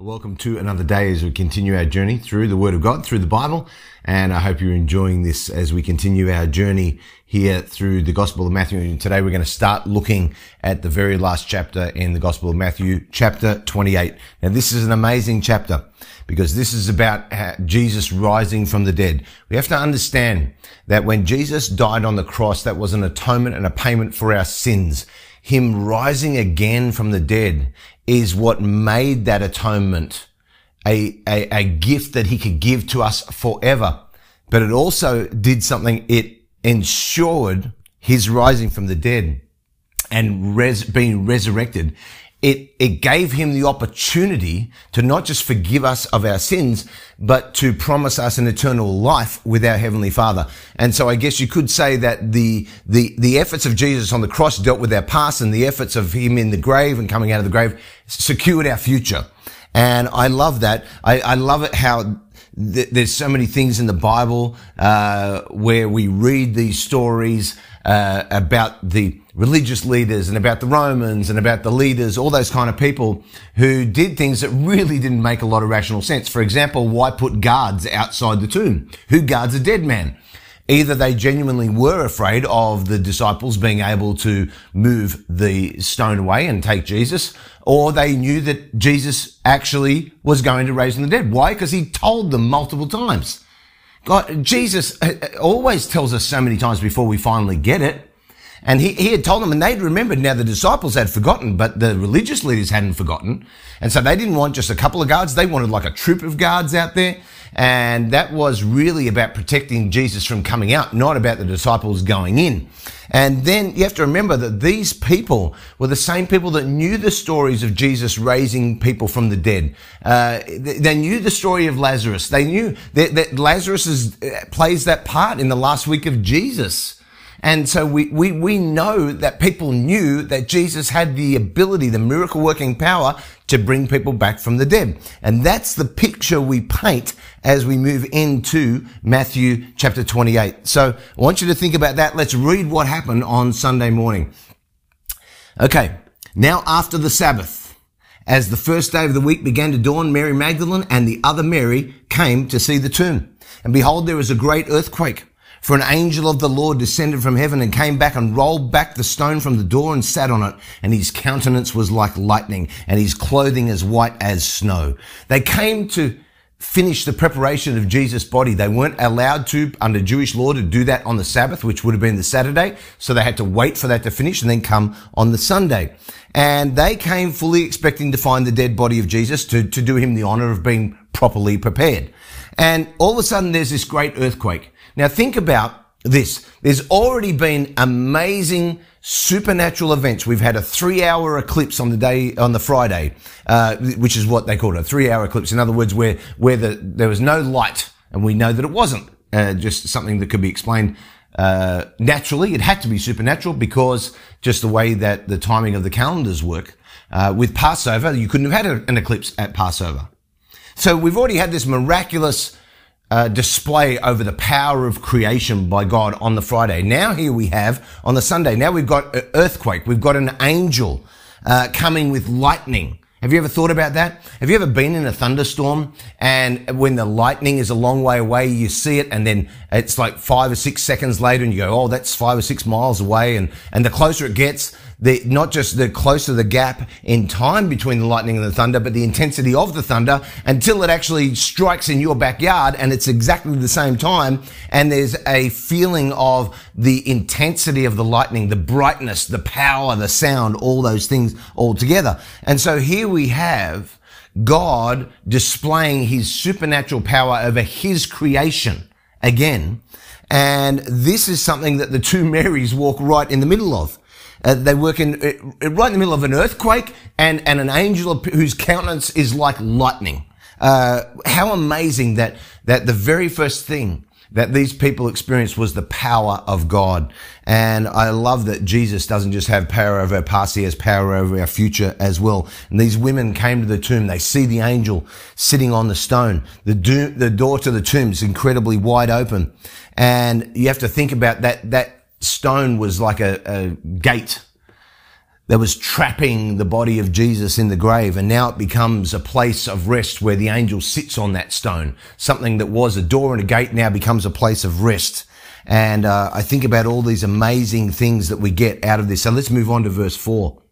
Welcome to another day as we continue our journey through the Word of God, through the Bible. And I hope you're enjoying this as we continue our journey here through the Gospel of Matthew. And today we're going to start looking at the very last chapter in the Gospel of Matthew, chapter 28. Now this is an amazing chapter because this is about Jesus rising from the dead. We have to understand that when Jesus died on the cross, that was an atonement and a payment for our sins. Him rising again from the dead is what made that atonement a, a, a gift that he could give to us forever. But it also did something. It ensured his rising from the dead and res, being resurrected it, it gave him the opportunity to not just forgive us of our sins, but to promise us an eternal life with our Heavenly Father. And so I guess you could say that the, the, the efforts of Jesus on the cross dealt with our past and the efforts of him in the grave and coming out of the grave secured our future. And I love that. I, I love it how th- there's so many things in the Bible, uh, where we read these stories, uh, about the religious leaders and about the Romans and about the leaders, all those kind of people who did things that really didn't make a lot of rational sense. For example, why put guards outside the tomb? Who guards a dead man? Either they genuinely were afraid of the disciples being able to move the stone away and take Jesus, or they knew that Jesus actually was going to raise from the dead. Why? Because he told them multiple times. God, Jesus uh, uh, always tells us so many times before we finally get it. And he, he had told them and they'd remembered. Now the disciples had forgotten, but the religious leaders hadn't forgotten. And so they didn't want just a couple of guards. They wanted like a troop of guards out there. And that was really about protecting Jesus from coming out, not about the disciples going in. And then you have to remember that these people were the same people that knew the stories of Jesus raising people from the dead. Uh, they knew the story of Lazarus. They knew that, that Lazarus is, uh, plays that part in the last week of Jesus. And so we, we, we know that people knew that Jesus had the ability, the miracle working power to bring people back from the dead. And that's the picture we paint as we move into Matthew chapter 28. So I want you to think about that. Let's read what happened on Sunday morning. Okay. Now after the Sabbath, as the first day of the week began to dawn, Mary Magdalene and the other Mary came to see the tomb. And behold, there was a great earthquake. For an angel of the Lord descended from heaven and came back and rolled back the stone from the door and sat on it. And his countenance was like lightning and his clothing as white as snow. They came to finish the preparation of Jesus' body. They weren't allowed to, under Jewish law, to do that on the Sabbath, which would have been the Saturday. So they had to wait for that to finish and then come on the Sunday. And they came fully expecting to find the dead body of Jesus to, to do him the honor of being properly prepared. And all of a sudden there's this great earthquake. Now think about this. There's already been amazing supernatural events. We've had a three hour eclipse on the day, on the Friday, uh, which is what they called a three hour eclipse. In other words, where, where the, there was no light and we know that it wasn't, uh, just something that could be explained, uh, naturally. It had to be supernatural because just the way that the timing of the calendars work. Uh, with Passover, you couldn't have had an eclipse at Passover. So we've already had this miraculous uh, display over the power of creation by God on the Friday. Now here we have on the Sunday. Now we've got an earthquake. We've got an angel uh, coming with lightning. Have you ever thought about that? Have you ever been in a thunderstorm and when the lightning is a long way away, you see it and then it's like five or six seconds later and you go, oh, that's five or six miles away. And, and the closer it gets, the, not just the closer the gap in time between the lightning and the thunder, but the intensity of the thunder until it actually strikes in your backyard and it's exactly the same time. And there's a feeling of the intensity of the lightning, the brightness, the power, the sound, all those things all together. And so here we have God displaying his supernatural power over his creation again. And this is something that the two Marys walk right in the middle of. Uh, they work in uh, right in the middle of an earthquake and, and an angel whose countenance is like lightning. Uh, how amazing that, that the very first thing that these people experienced was the power of God. And I love that Jesus doesn't just have power over our past, he has power over our future as well. And these women came to the tomb. They see the angel sitting on the stone. The, do- the door to the tomb is incredibly wide open. And you have to think about that, that stone was like a, a gate that was trapping the body of Jesus in the grave. And now it becomes a place of rest where the angel sits on that stone. Something that was a door and a gate now becomes a place of rest. And uh, I think about all these amazing things that we get out of this. So let's move on to verse four.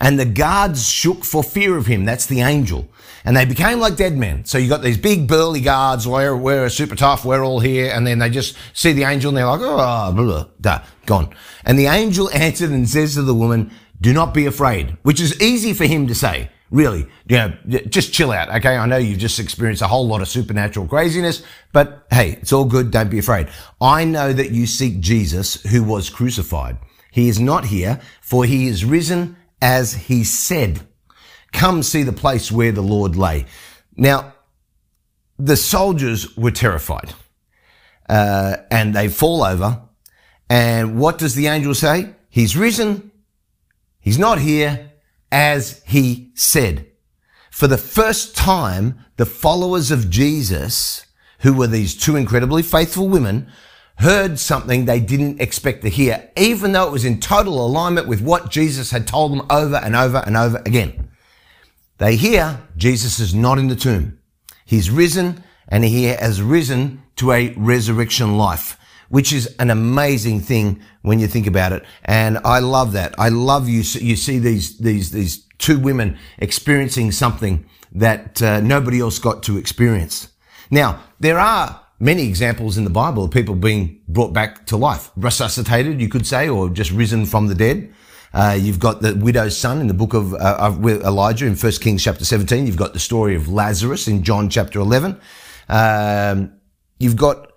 And the guards shook for fear of him. That's the angel. And they became like dead men. So you got these big burly guards, we're, we're super tough, we're all here. And then they just see the angel and they're like, oh, ah, blah, blah, blah, gone. And the angel answered and says to the woman, do not be afraid, which is easy for him to say. Really, you know, just chill out. Okay. I know you've just experienced a whole lot of supernatural craziness, but hey, it's all good. Don't be afraid. I know that you seek Jesus who was crucified. He is not here for he is risen as he said. Come see the place where the Lord lay. Now, the soldiers were terrified, uh, and they fall over. And what does the angel say? He's risen. He's not here as he said. For the first time, the followers of Jesus, who were these two incredibly faithful women, heard something they didn't expect to hear, even though it was in total alignment with what Jesus had told them over and over and over again. They hear Jesus is not in the tomb. He's risen and he has risen to a resurrection life, which is an amazing thing when you think about it. And I love that. I love you. You see these, these, these two women experiencing something that uh, nobody else got to experience. Now, there are many examples in the Bible of people being brought back to life, resuscitated, you could say, or just risen from the dead. Uh, you've got the widow's son in the book of, uh, of Elijah in 1 Kings chapter 17. You've got the story of Lazarus in John chapter 11. Um, you've got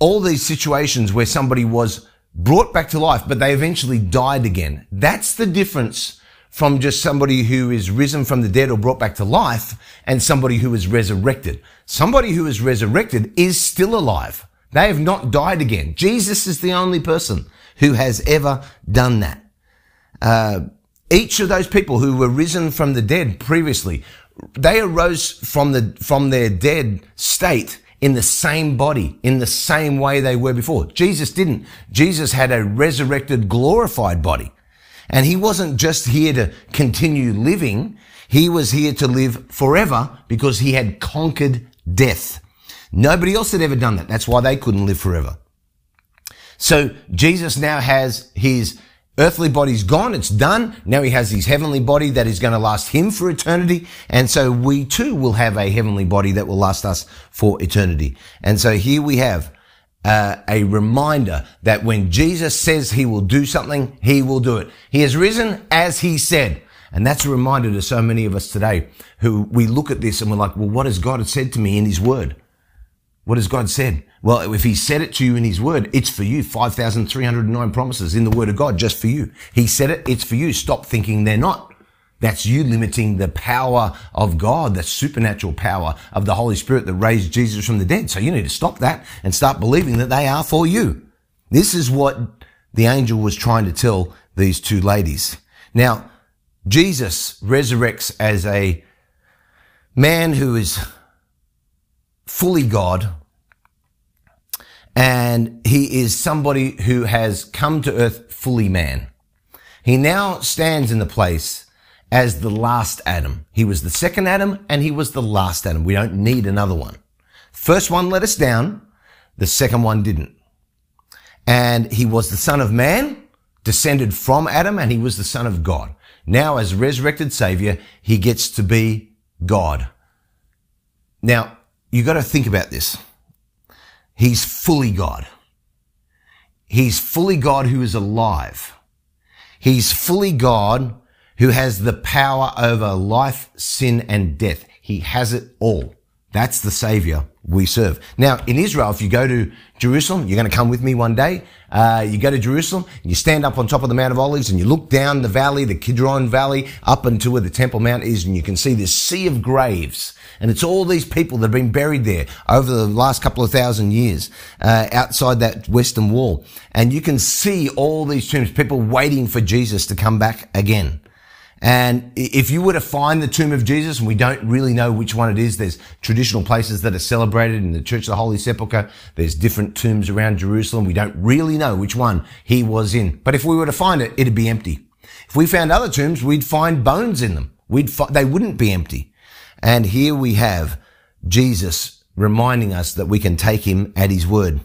all these situations where somebody was brought back to life, but they eventually died again. That's the difference from just somebody who is risen from the dead or brought back to life and somebody who is resurrected. Somebody who is resurrected is still alive. They have not died again. Jesus is the only person who has ever done that. Uh, each of those people who were risen from the dead previously, they arose from the, from their dead state in the same body, in the same way they were before. Jesus didn't. Jesus had a resurrected, glorified body. And he wasn't just here to continue living. He was here to live forever because he had conquered death. Nobody else had ever done that. That's why they couldn't live forever. So Jesus now has his earthly body's gone. It's done. Now he has his heavenly body that is going to last him for eternity. And so we too will have a heavenly body that will last us for eternity. And so here we have uh, a reminder that when Jesus says he will do something, he will do it. He has risen as he said. And that's a reminder to so many of us today who we look at this and we're like, well, what has God said to me in his word? What has God said? Well, if he said it to you in his word, it's for you. 5,309 promises in the word of God just for you. He said it, it's for you. Stop thinking they're not. That's you limiting the power of God, the supernatural power of the Holy Spirit that raised Jesus from the dead. So you need to stop that and start believing that they are for you. This is what the angel was trying to tell these two ladies. Now, Jesus resurrects as a man who is fully God and he is somebody who has come to earth fully man. He now stands in the place as the last Adam. He was the second Adam and he was the last Adam. We don't need another one. First one let us down. The second one didn't. And he was the son of man, descended from Adam, and he was the son of God. Now, as resurrected savior, he gets to be God. Now, you got to think about this. He's fully God. He's fully God who is alive. He's fully God who has the power over life, sin, and death. He has it all. That's the savior we serve. Now, in Israel, if you go to Jerusalem, you're going to come with me one day. Uh, you go to Jerusalem, and you stand up on top of the Mount of Olives and you look down the valley, the Kidron Valley, up into where the Temple Mount is, and you can see this sea of graves. And it's all these people that have been buried there over the last couple of thousand years, uh, outside that western wall. And you can see all these tombs, people waiting for Jesus to come back again. And if you were to find the tomb of Jesus, and we don't really know which one it is, there's traditional places that are celebrated in the Church of the Holy Sepulchre. There's different tombs around Jerusalem. We don't really know which one he was in. But if we were to find it, it'd be empty. If we found other tombs, we'd find bones in them. We'd fi- they wouldn't be empty. And here we have Jesus reminding us that we can take him at his word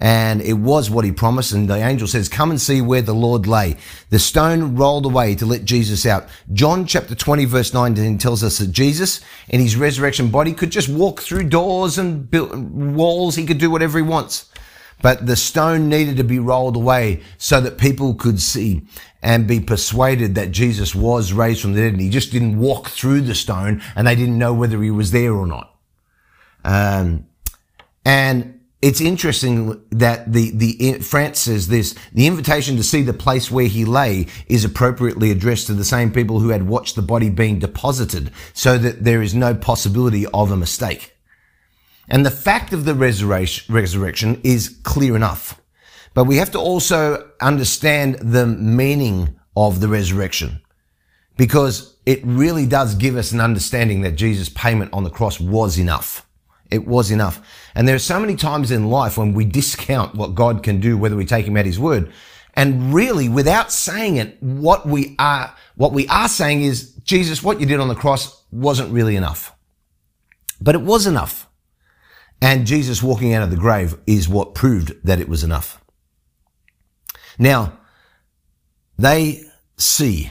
and it was what he promised. And the angel says, come and see where the Lord lay. The stone rolled away to let Jesus out. John chapter 20 verse 19 tells us that Jesus in his resurrection body could just walk through doors and walls. He could do whatever he wants. But the stone needed to be rolled away so that people could see and be persuaded that Jesus was raised from the dead. And he just didn't walk through the stone and they didn't know whether he was there or not. Um, and it's interesting that the, the, France says this, the invitation to see the place where he lay is appropriately addressed to the same people who had watched the body being deposited so that there is no possibility of a mistake. And the fact of the resurrection, resurrection is clear enough. But we have to also understand the meaning of the resurrection because it really does give us an understanding that Jesus' payment on the cross was enough. It was enough. And there are so many times in life when we discount what God can do, whether we take him at his word. And really, without saying it, what we are, what we are saying is, Jesus, what you did on the cross wasn't really enough. But it was enough. And Jesus walking out of the grave is what proved that it was enough. Now, they see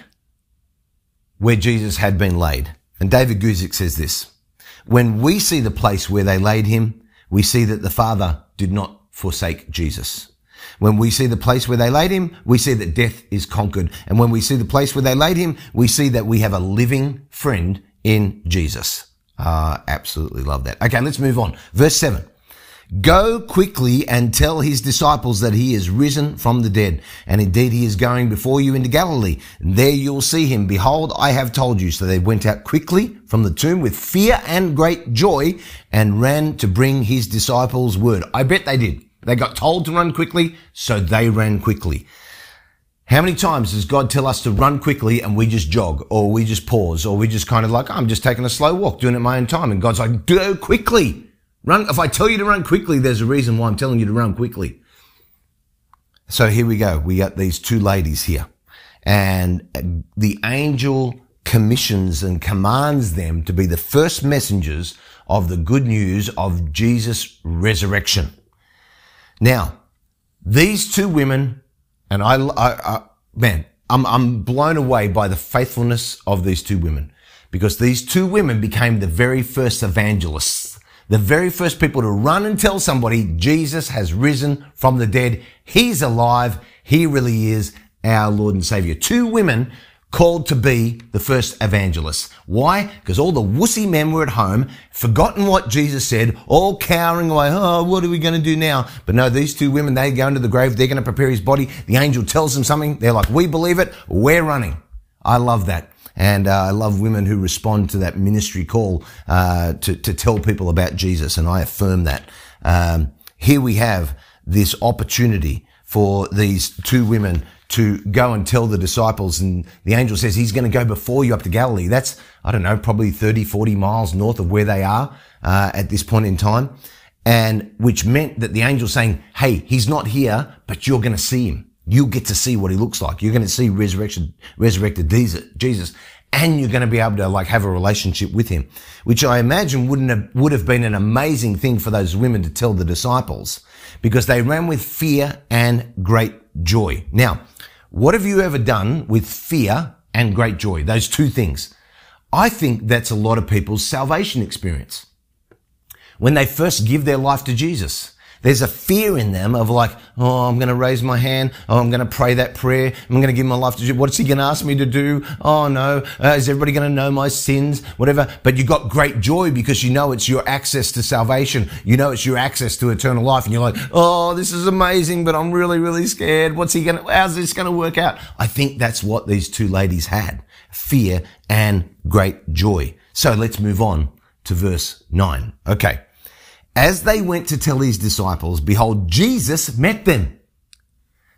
where Jesus had been laid. And David Guzik says this. When we see the place where they laid him, we see that the Father did not forsake Jesus. When we see the place where they laid him, we see that death is conquered. And when we see the place where they laid him, we see that we have a living friend in Jesus. Uh, absolutely love that. Okay, let's move on. Verse seven. Go quickly and tell his disciples that he is risen from the dead. And indeed he is going before you into Galilee. There you'll see him. Behold, I have told you. So they went out quickly from the tomb with fear and great joy and ran to bring his disciples word. I bet they did. They got told to run quickly, so they ran quickly. How many times does God tell us to run quickly and we just jog or we just pause or we just kind of like, oh, I'm just taking a slow walk, doing it my own time. And God's like, go quickly. Run. If I tell you to run quickly, there's a reason why I'm telling you to run quickly. So here we go. We got these two ladies here and the angel commissions and commands them to be the first messengers of the good news of Jesus' resurrection. Now, these two women, and I, I, I man, I'm, I'm blown away by the faithfulness of these two women because these two women became the very first evangelists the very first people to run and tell somebody Jesus has risen from the dead. He's alive. He really is our Lord and Savior. Two women called to be the first evangelists. Why? Because all the wussy men were at home, forgotten what Jesus said, all cowering away. Oh, what are we going to do now? But no, these two women, they go into the grave. They're going to prepare his body. The angel tells them something. They're like, we believe it. We're running. I love that. And uh, I love women who respond to that ministry call uh, to, to tell people about Jesus. And I affirm that. Um, here we have this opportunity for these two women to go and tell the disciples. And the angel says he's going to go before you up to Galilee. That's, I don't know, probably 30, 40 miles north of where they are uh, at this point in time. And which meant that the angel saying, Hey, he's not here, but you're going to see him you get to see what he looks like. You're going to see resurrection, resurrected Jesus, and you're going to be able to like have a relationship with him, which I imagine wouldn't have, would have been an amazing thing for those women to tell the disciples because they ran with fear and great joy. Now, what have you ever done with fear and great joy? Those two things. I think that's a lot of people's salvation experience. When they first give their life to Jesus, There's a fear in them of like, oh, I'm going to raise my hand. Oh, I'm going to pray that prayer. I'm going to give my life to What's he going to ask me to do? Oh no. Uh, is everybody going to know my sins? Whatever. But you got great joy because you know it's your access to salvation. You know it's your access to eternal life. And you're like, oh, this is amazing, but I'm really, really scared. What's he going to, how's this going to work out? I think that's what these two ladies had. Fear and great joy. So let's move on to verse 9. Okay. As they went to tell his disciples, behold, Jesus met them,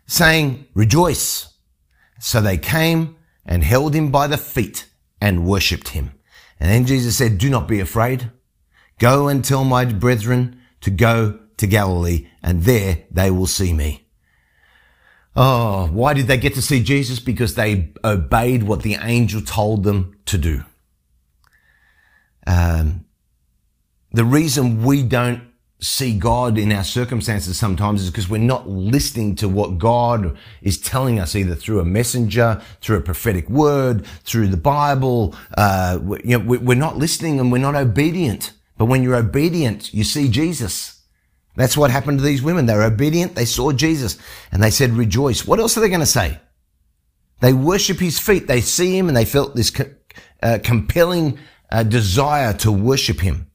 saying, Rejoice. So they came and held him by the feet and worshipped him. And then Jesus said, Do not be afraid. Go and tell my brethren to go to Galilee, and there they will see me. Oh, why did they get to see Jesus? Because they obeyed what the angel told them to do. Um, the reason we don't see God in our circumstances sometimes is because we're not listening to what God is telling us either through a messenger, through a prophetic word, through the Bible. Uh, you know, we're not listening and we're not obedient. But when you're obedient, you see Jesus. That's what happened to these women. They were obedient. They saw Jesus and they said, rejoice. What else are they going to say? They worship his feet. They see him and they felt this uh, compelling uh, desire to worship him.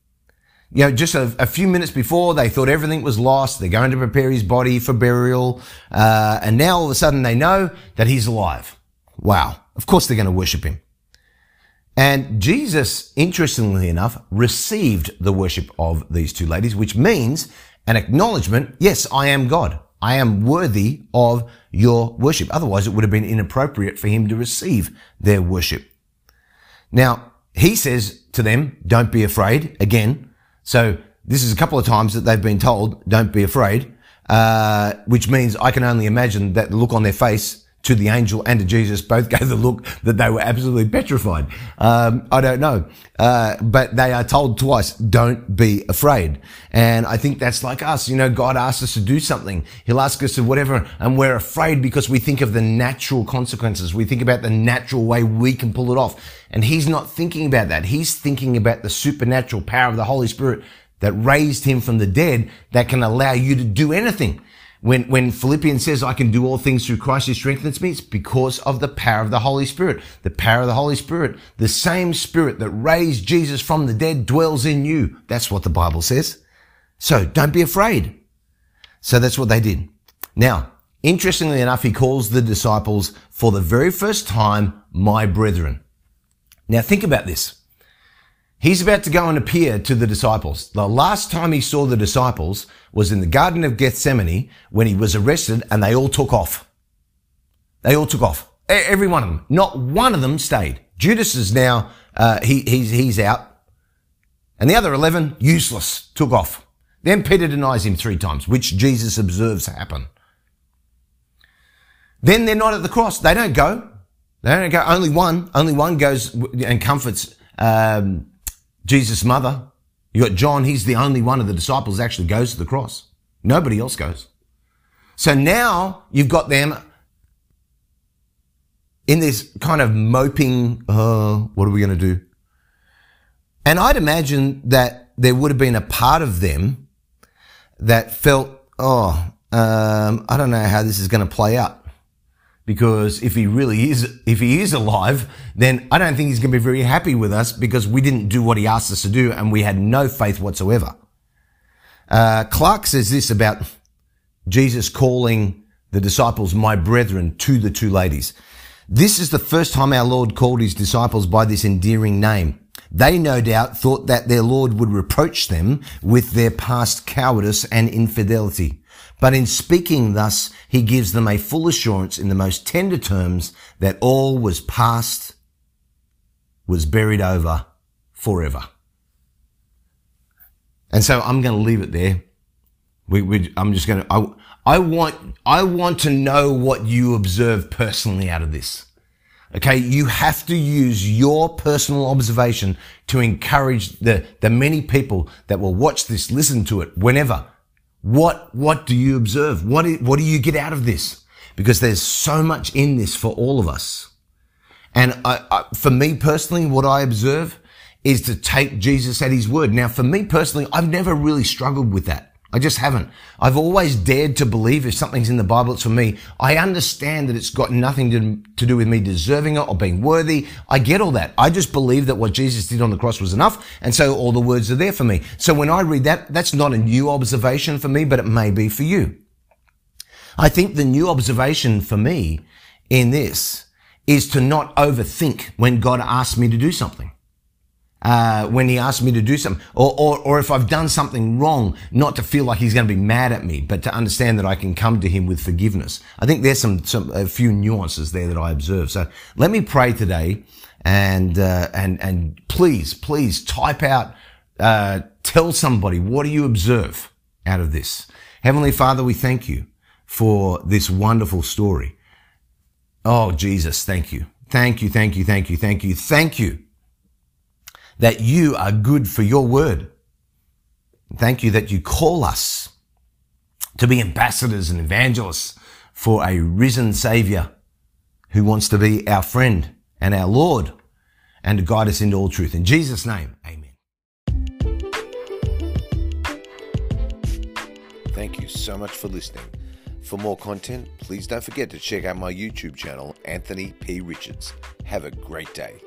You know, just a, a, few minutes before, they thought everything was lost. They're going to prepare his body for burial. Uh, and now all of a sudden they know that he's alive. Wow. Of course they're going to worship him. And Jesus, interestingly enough, received the worship of these two ladies, which means an acknowledgement. Yes, I am God. I am worthy of your worship. Otherwise it would have been inappropriate for him to receive their worship. Now, he says to them, don't be afraid. Again, so this is a couple of times that they've been told, don't be afraid, uh, which means I can only imagine that the look on their face to the angel and to Jesus both gave the look that they were absolutely petrified. Um, I don't know. Uh, but they are told twice, don't be afraid. And I think that's like us. You know, God asks us to do something. He'll ask us to whatever, and we're afraid because we think of the natural consequences. We think about the natural way we can pull it off. And he's not thinking about that. He's thinking about the supernatural power of the Holy Spirit that raised him from the dead that can allow you to do anything. When, when Philippians says, I can do all things through Christ who strengthens me, it's because of the power of the Holy Spirit. The power of the Holy Spirit. The same Spirit that raised Jesus from the dead dwells in you. That's what the Bible says. So don't be afraid. So that's what they did. Now, interestingly enough, he calls the disciples for the very first time, my brethren. Now think about this. He's about to go and appear to the disciples. The last time he saw the disciples was in the Garden of Gethsemane when he was arrested and they all took off. They all took off. Every one of them. Not one of them stayed. Judas is now, uh, he, he's, he's out. And the other 11, useless, took off. Then Peter denies him three times, which Jesus observes happen. Then they're not at the cross. They don't go. They don't go. Only one, only one goes and comforts, um, Jesus' mother. You got John, he's the only one of the disciples actually goes to the cross. Nobody else goes. So now you've got them in this kind of moping, oh, what are we going to do? And I'd imagine that there would have been a part of them that felt, oh, um, I don't know how this is going to play out because if he really is, if he is alive, then I don't think he's going to be very happy with us because we didn't do what he asked us to do and we had no faith whatsoever. Uh, Clarke says this about Jesus calling the disciples my brethren to the two ladies. This is the first time our Lord called his disciples by this endearing name. They no doubt thought that their Lord would reproach them with their past cowardice and infidelity. But in speaking thus, he gives them a full assurance in the most tender terms that all was past, was buried over forever. And so I'm going to leave it there. We, we, I'm just going to, I, I want, I want to know what you observe personally out of this. Okay. You have to use your personal observation to encourage the, the many people that will watch this, listen to it whenever what, what do you observe? What, what do you get out of this? Because there's so much in this for all of us. And I, I, for me personally, what I observe is to take Jesus at his word. Now, for me personally, I've never really struggled with that. I just haven't. I've always dared to believe if something's in the Bible, it's for me. I understand that it's got nothing to, to do with me deserving it or being worthy. I get all that. I just believe that what Jesus did on the cross was enough. And so all the words are there for me. So when I read that, that's not a new observation for me, but it may be for you. I think the new observation for me in this is to not overthink when God asks me to do something uh, when he asks me to do something, or, or, or if I've done something wrong, not to feel like he's going to be mad at me, but to understand that I can come to him with forgiveness. I think there's some, some a few nuances there that I observe. So let me pray today, and uh, and and please, please type out, uh, tell somebody what do you observe out of this. Heavenly Father, we thank you for this wonderful story. Oh Jesus, thank you, thank you, thank you, thank you, thank you, thank you that you are good for your word. Thank you that you call us to be ambassadors and evangelists for a risen Savior who wants to be our friend and our Lord and to guide us into all truth. In Jesus' name, amen. Thank you so much for listening. For more content, please don't forget to check out my YouTube channel, Anthony P. Richards. Have a great day.